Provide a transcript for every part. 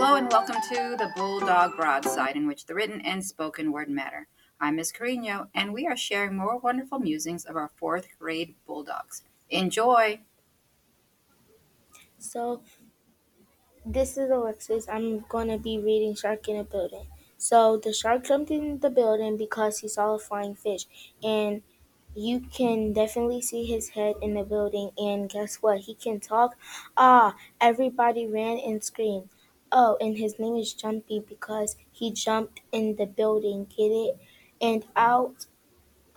welcome to the Bulldog Broadside, in which the written and spoken word matter. I'm Ms. Carino, and we are sharing more wonderful musings of our fourth grade Bulldogs. Enjoy! So, this is Alexis. I'm going to be reading Shark in a Building. So, the shark jumped in the building because he saw a flying fish, and you can definitely see his head in the building. And guess what? He can talk. Ah, everybody ran and screamed. Oh, and his name is Jumpy because he jumped in the building. Get it? And out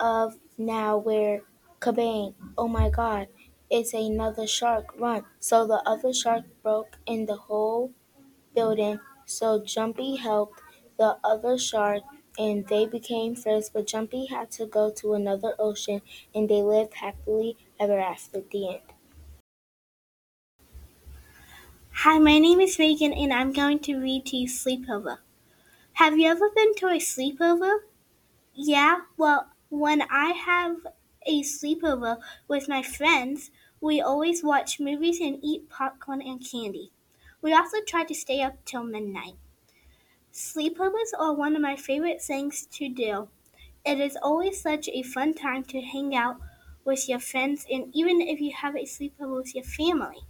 of nowhere, kabang! Oh my God! It's another shark! Run! So the other shark broke in the whole building. So Jumpy helped the other shark and they became friends, but Jumpy had to go to another ocean and they lived happily ever after. The end. Hi, my name is Megan, and I'm going to read to you Sleepover. Have you ever been to a sleepover? Yeah, well, when I have a sleepover with my friends, we always watch movies and eat popcorn and candy. We also try to stay up till midnight. Sleepovers are one of my favorite things to do. It is always such a fun time to hang out with your friends, and even if you have a sleepover with your family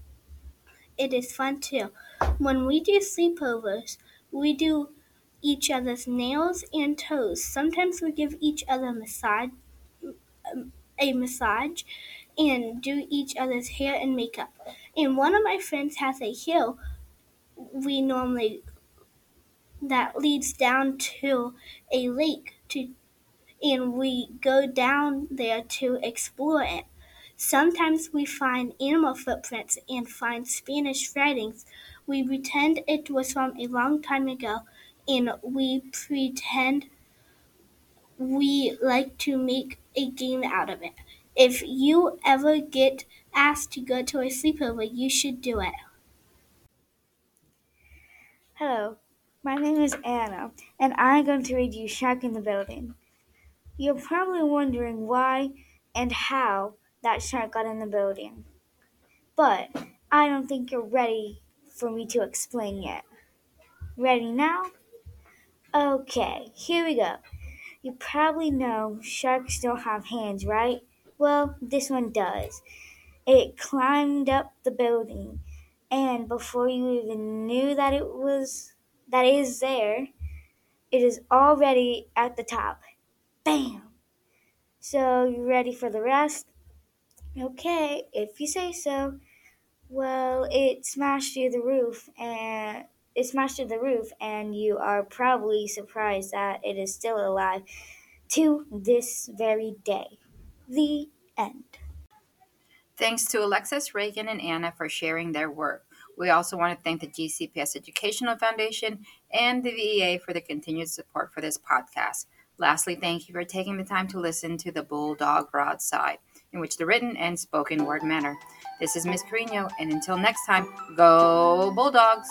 it is fun too. When we do sleepovers, we do each other's nails and toes. Sometimes we give each other a massage, um, a massage, and do each other's hair and makeup. And one of my friends has a hill we normally that leads down to a lake to and we go down there to explore it. Sometimes we find animal footprints and find Spanish writings. We pretend it was from a long time ago and we pretend we like to make a game out of it. If you ever get asked to go to a sleepover, you should do it. Hello, my name is Anna, and I'm going to read you Shark in the Building. You're probably wondering why and how that shark got in the building. But I don't think you're ready for me to explain yet. Ready now? Okay, here we go. You probably know sharks don't have hands, right? Well, this one does. It climbed up the building, and before you even knew that it was that is there, it is already at the top. Bam! So, you ready for the rest? Okay, if you say so. Well, it smashed through the roof and it smashed through the roof and you are probably surprised that it is still alive to this very day. The end. Thanks to Alexis, Reagan, and Anna for sharing their work. We also want to thank the GCPS Educational Foundation and the VEA for the continued support for this podcast. Lastly, thank you for taking the time to listen to the Bulldog Broadside, in which the written and spoken word matter. This is Miss Carino, and until next time, go Bulldogs!